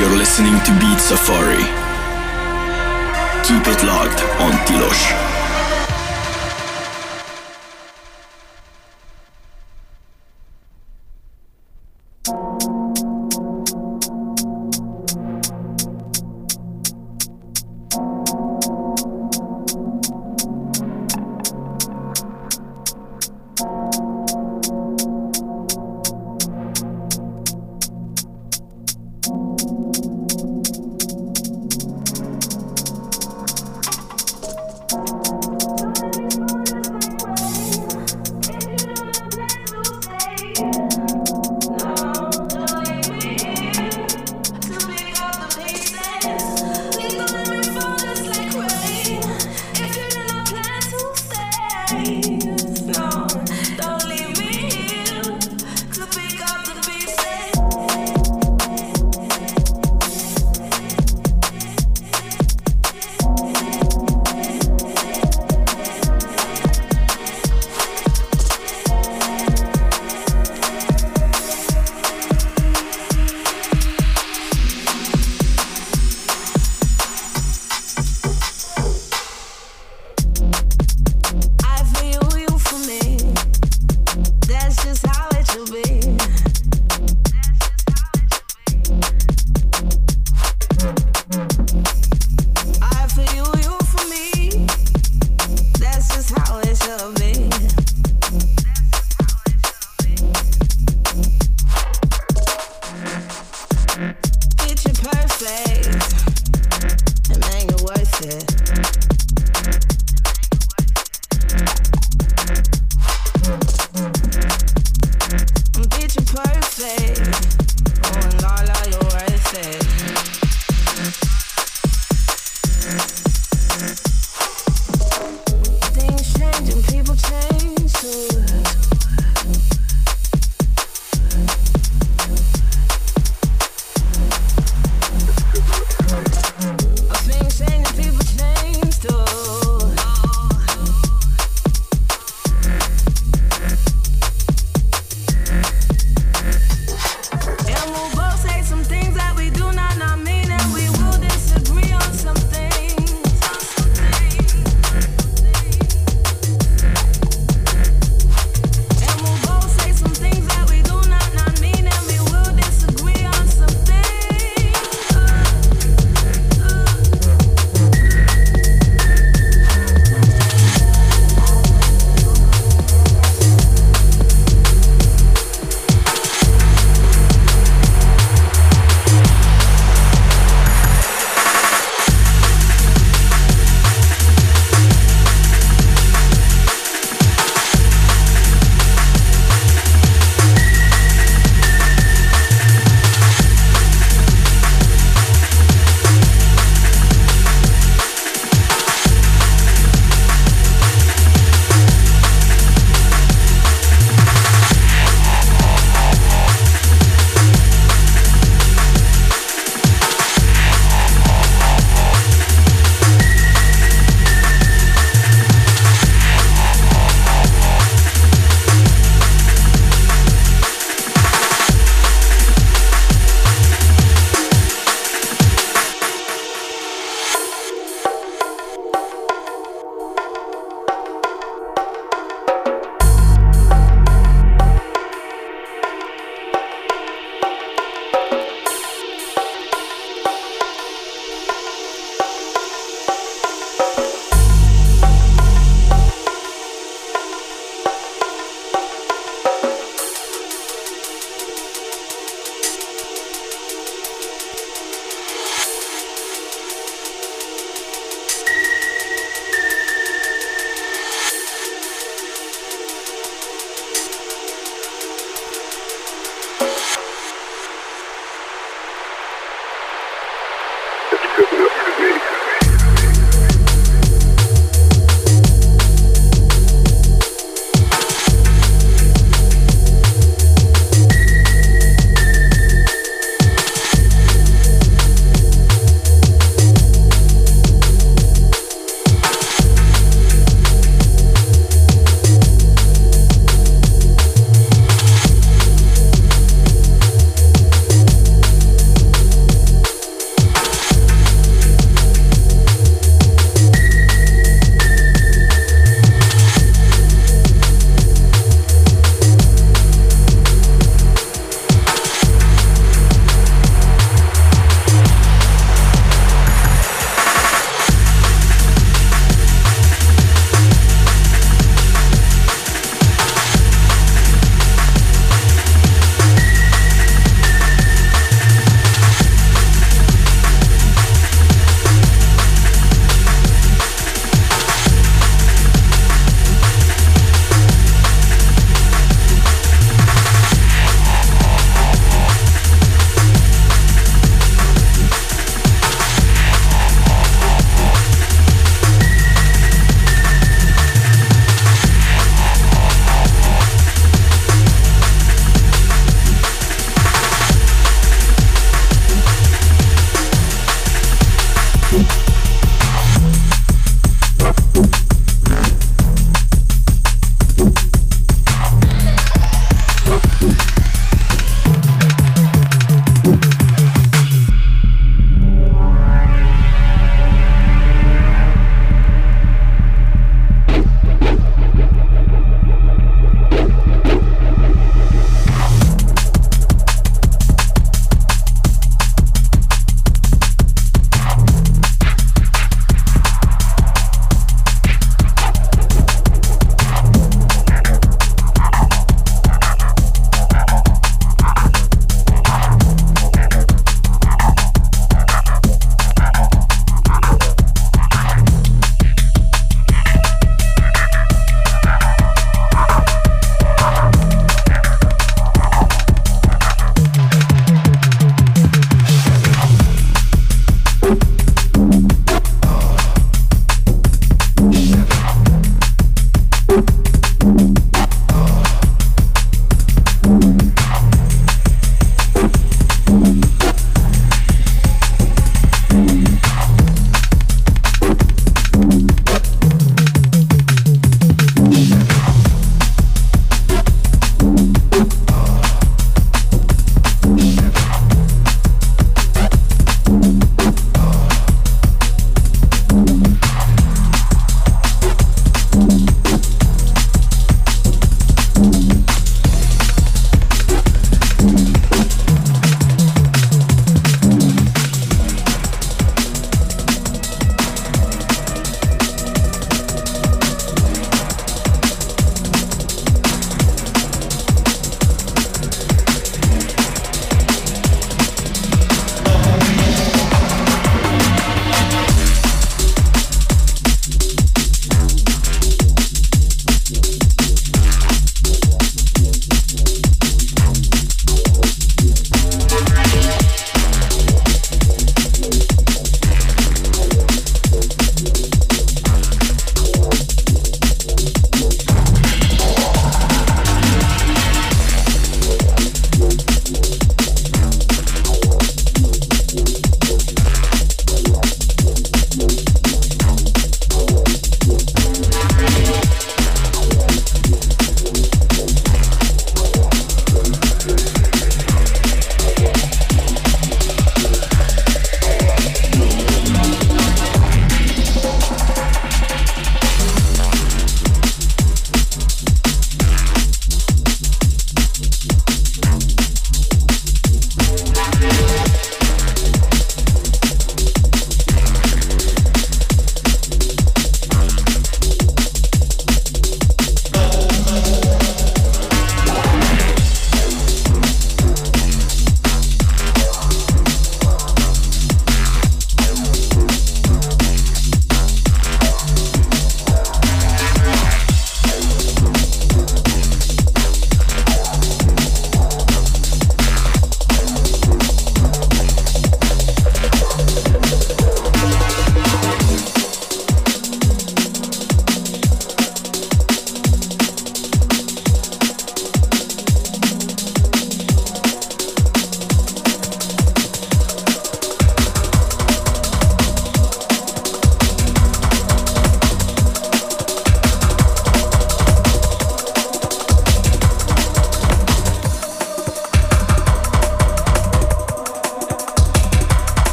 You're listening to Beat Safari. Keep it locked on Tilos.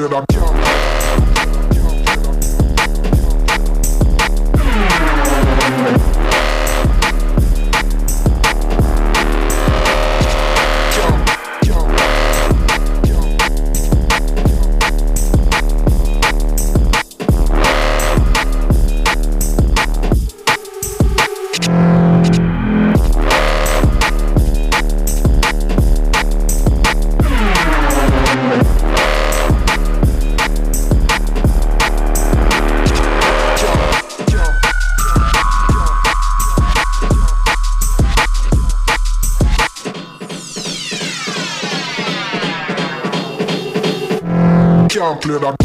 Play that. Play that.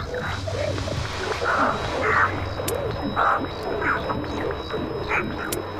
i'm sorry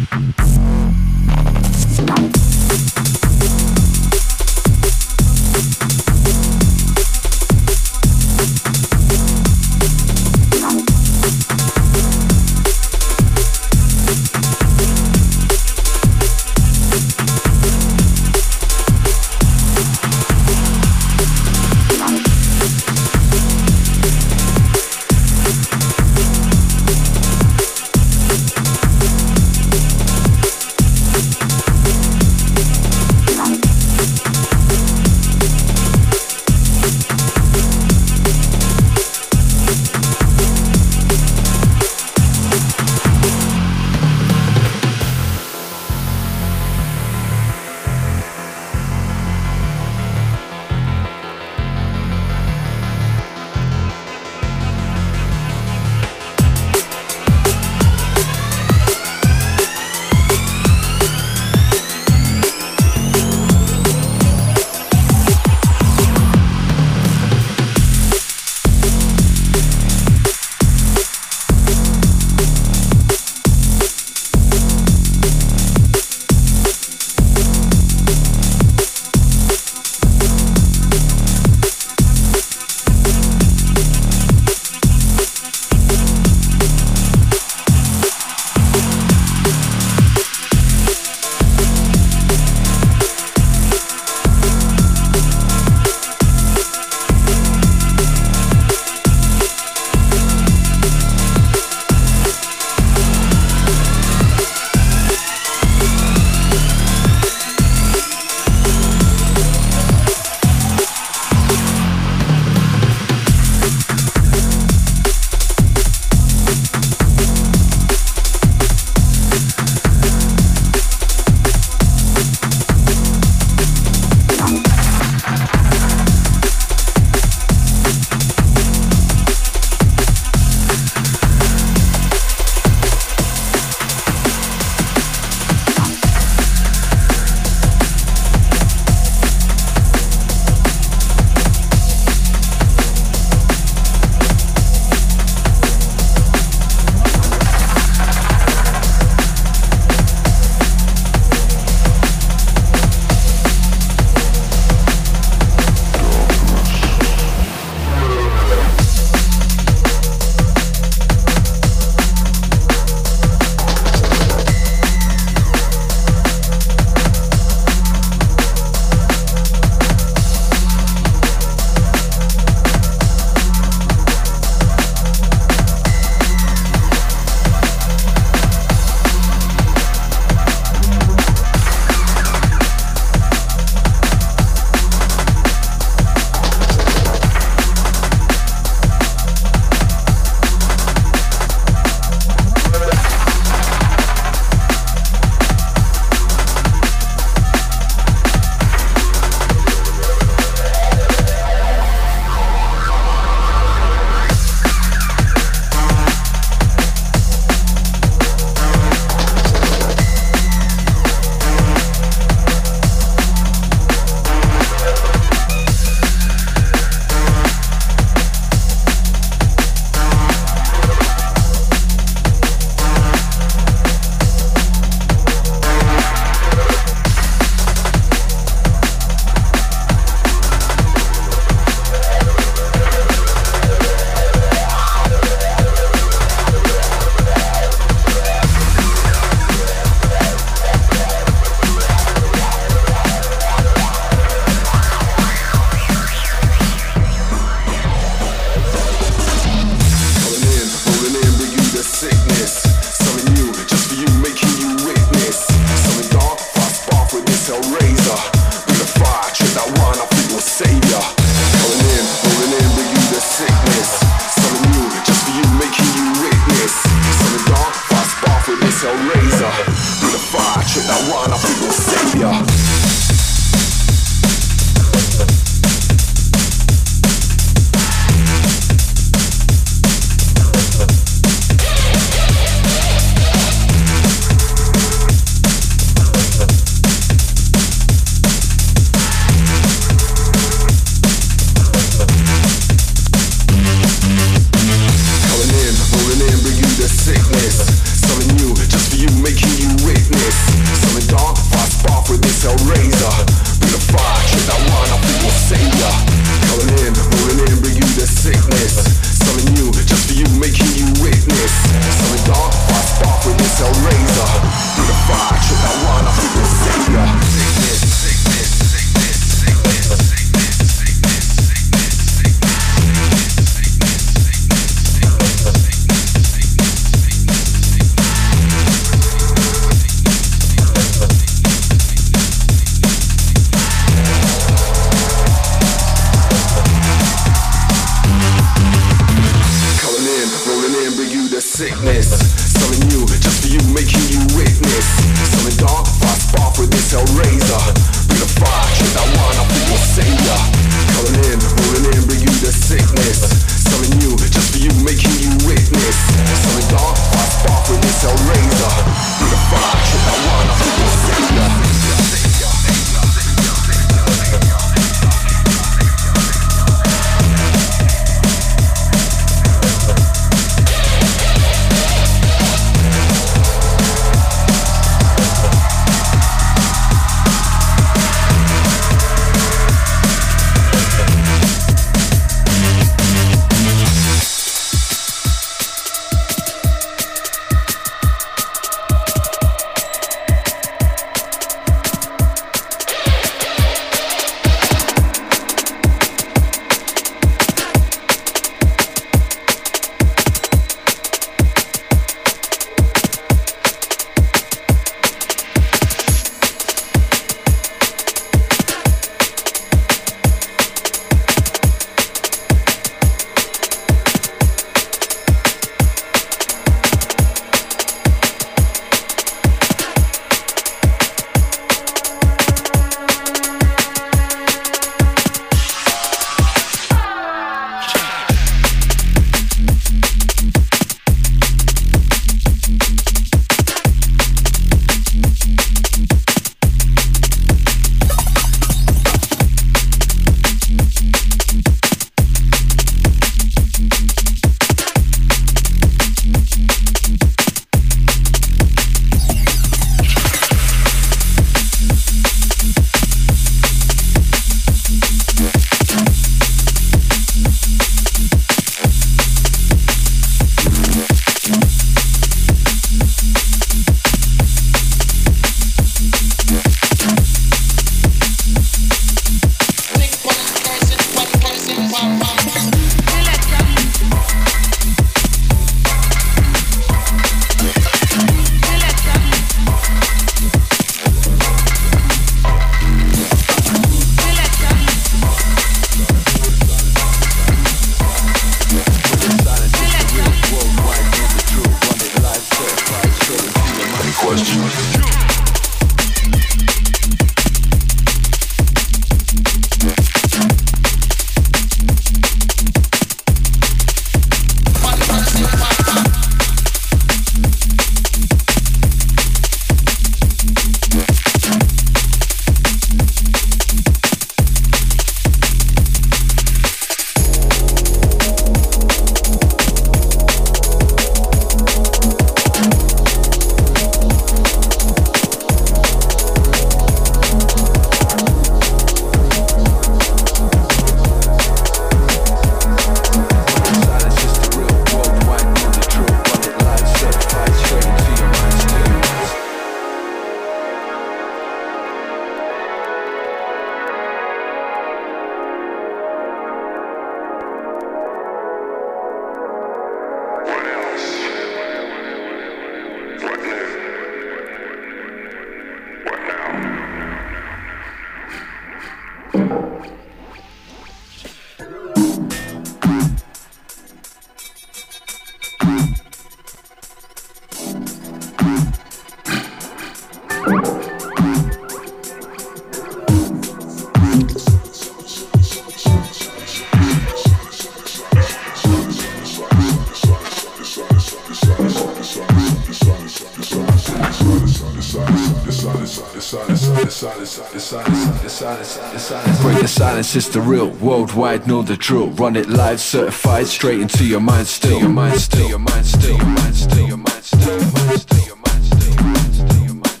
silence is the real. Worldwide know the drill. Run it live, certified, straight into your mind still. Your mind still. Your mind still. Your mind still. Your mind still. Your mind still. Your mind still. Your mind still. Your mind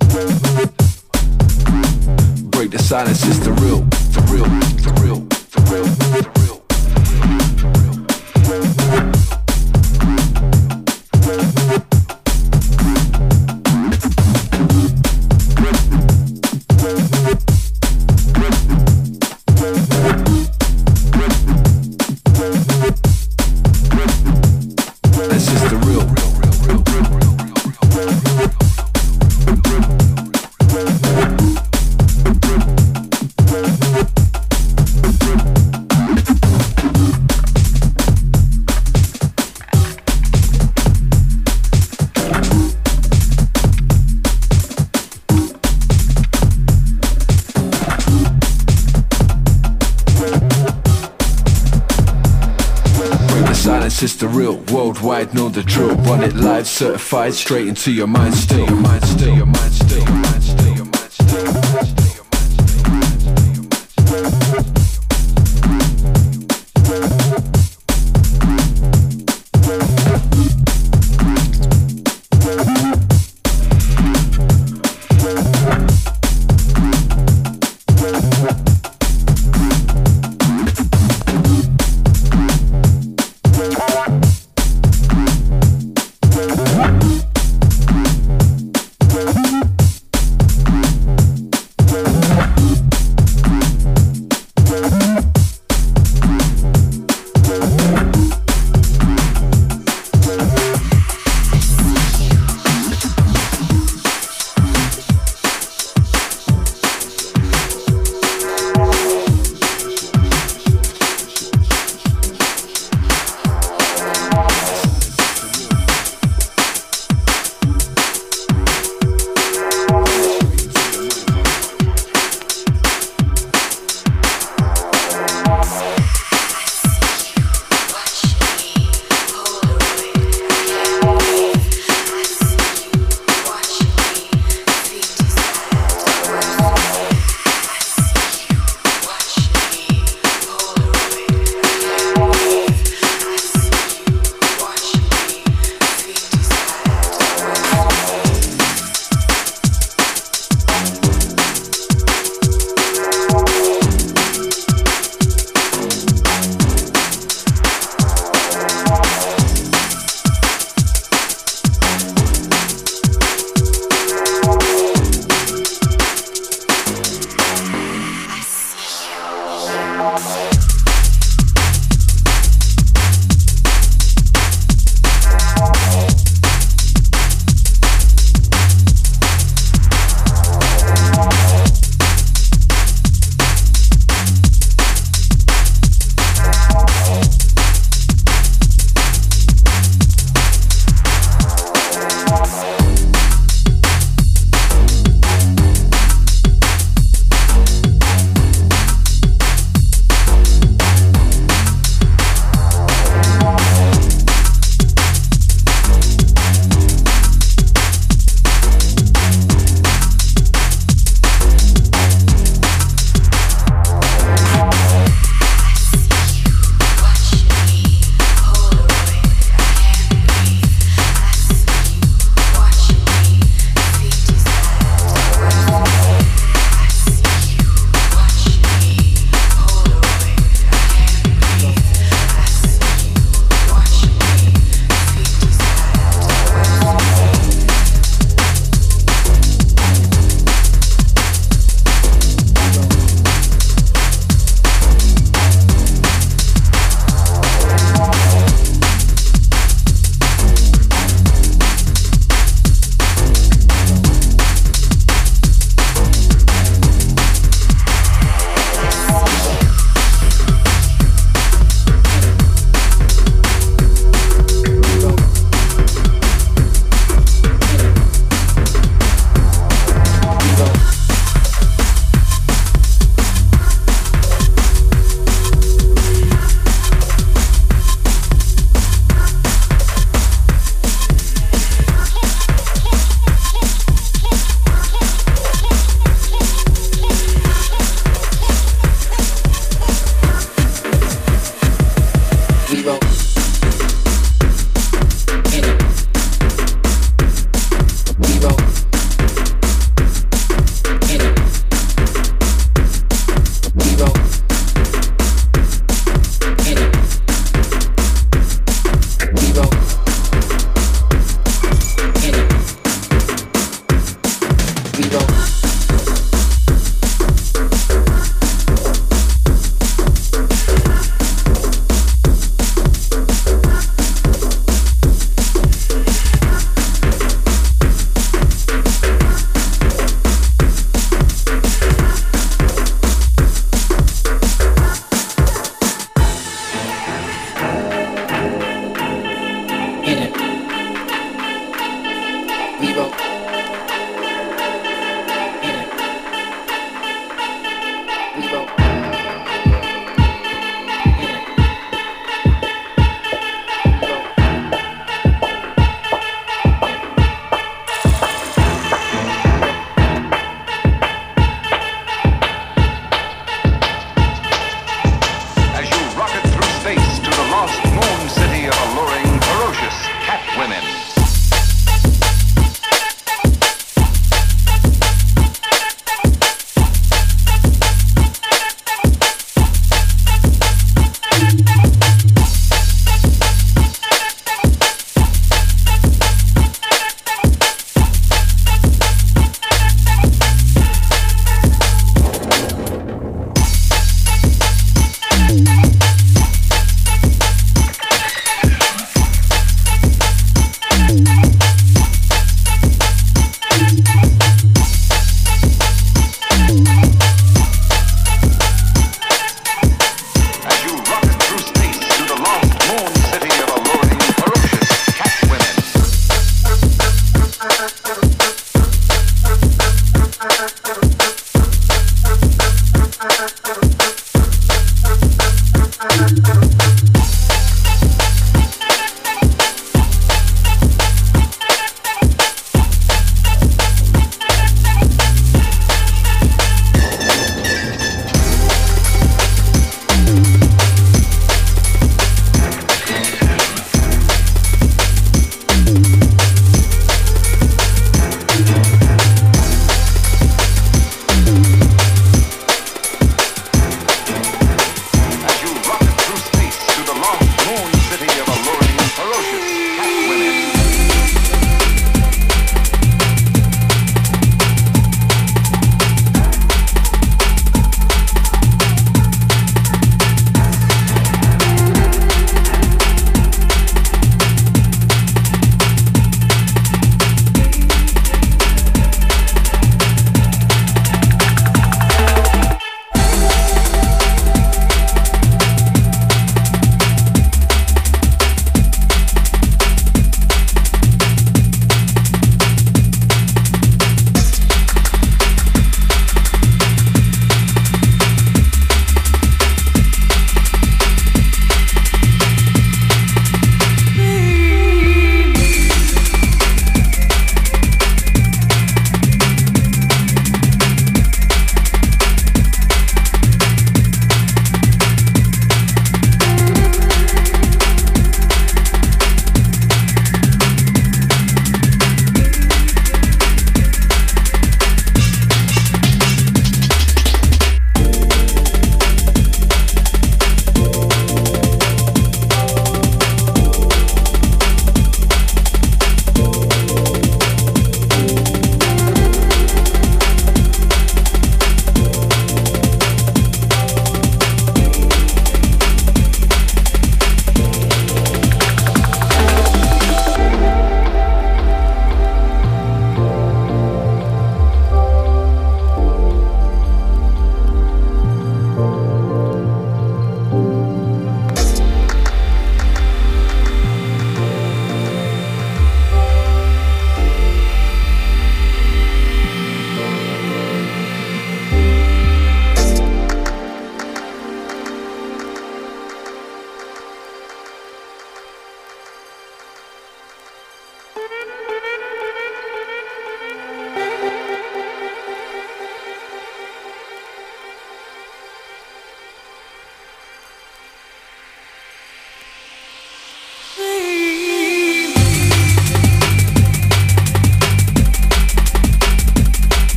still. Break the silence is the real. The real. The real. Worldwide know the drill. Run it live, certified, straight into your mind still. Your mind still, your mind still,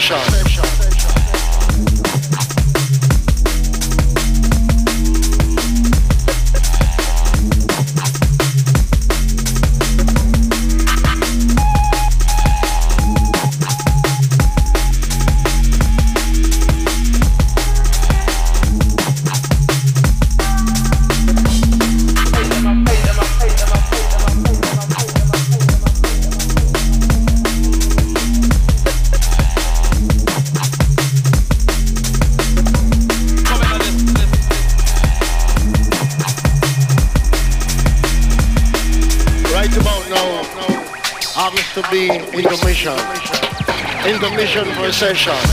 session. Session.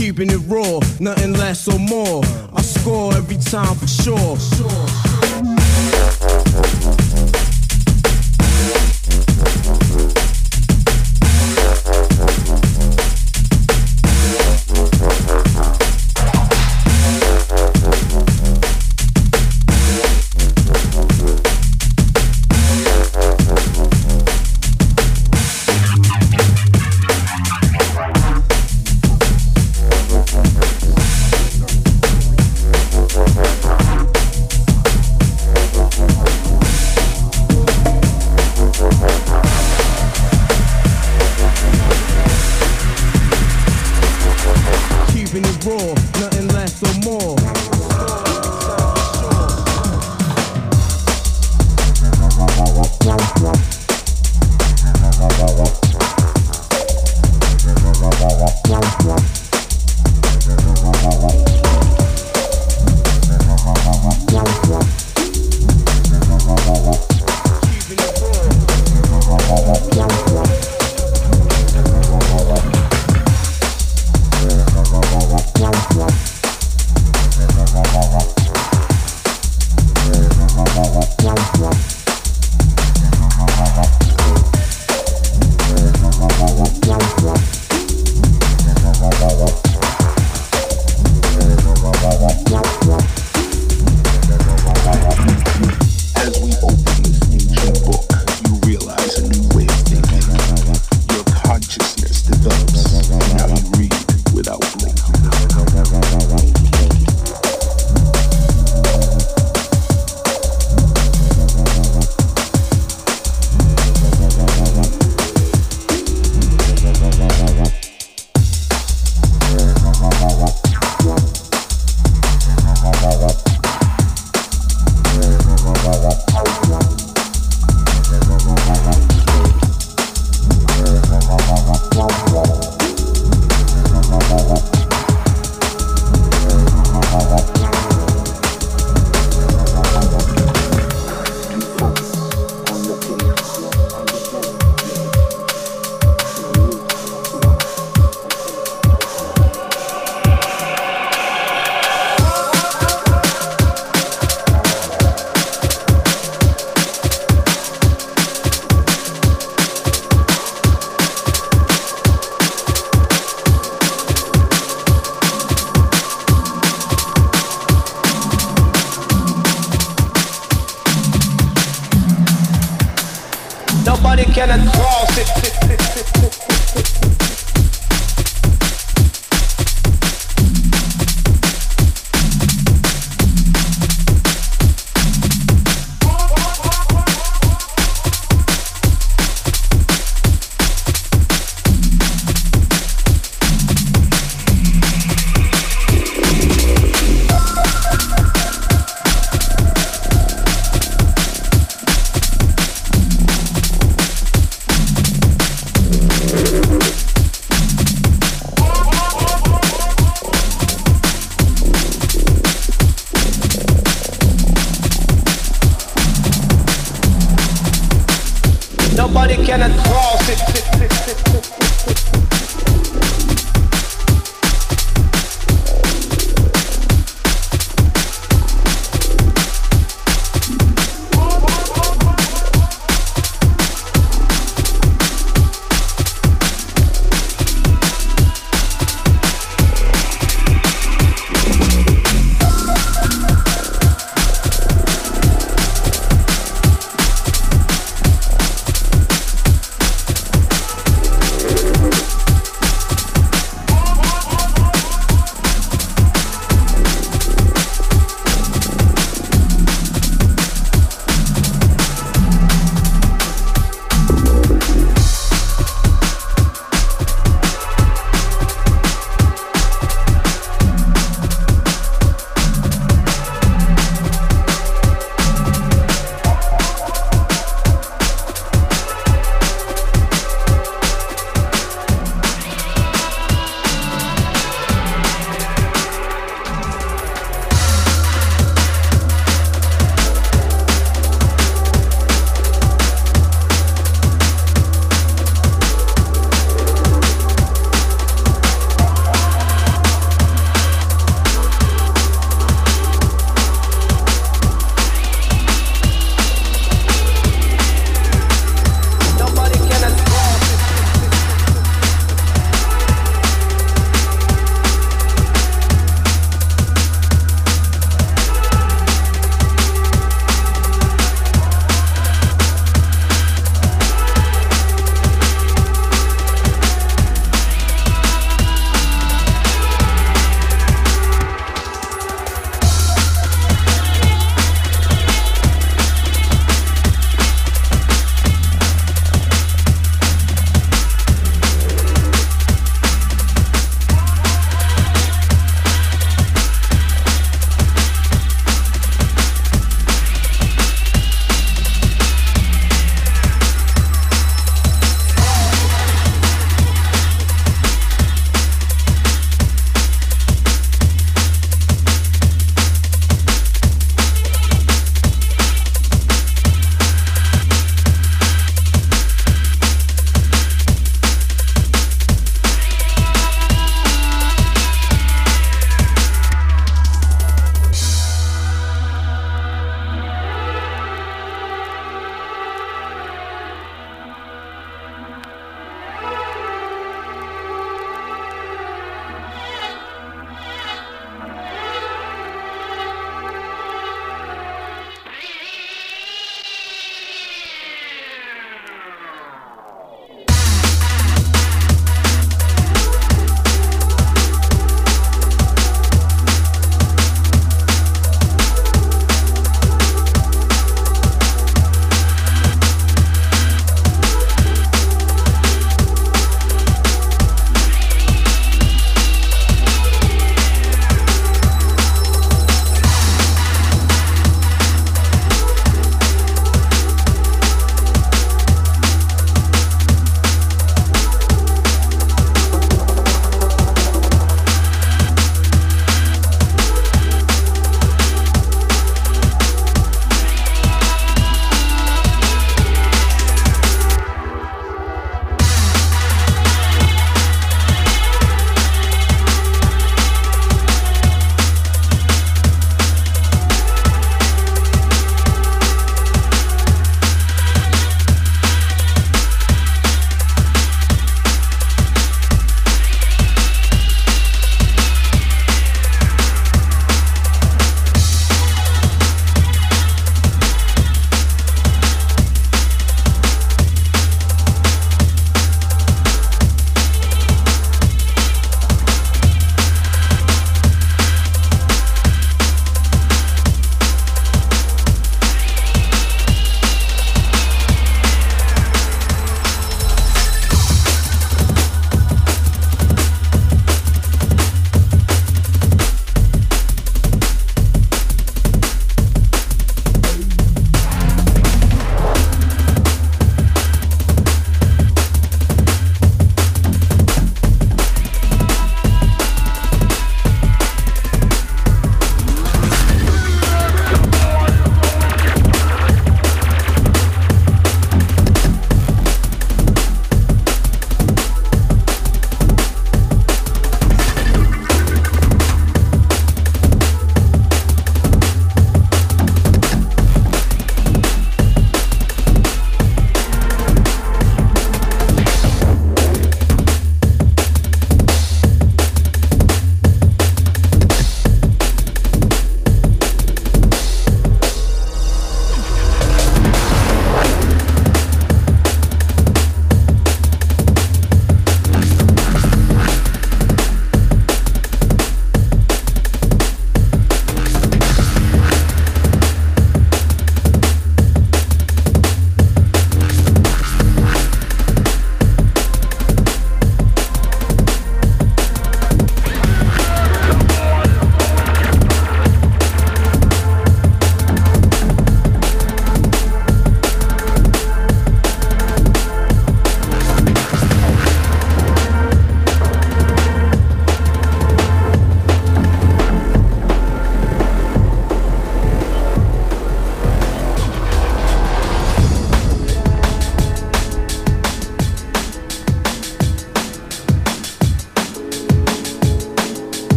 keeping it raw, nothing less or more. I score every time for sure.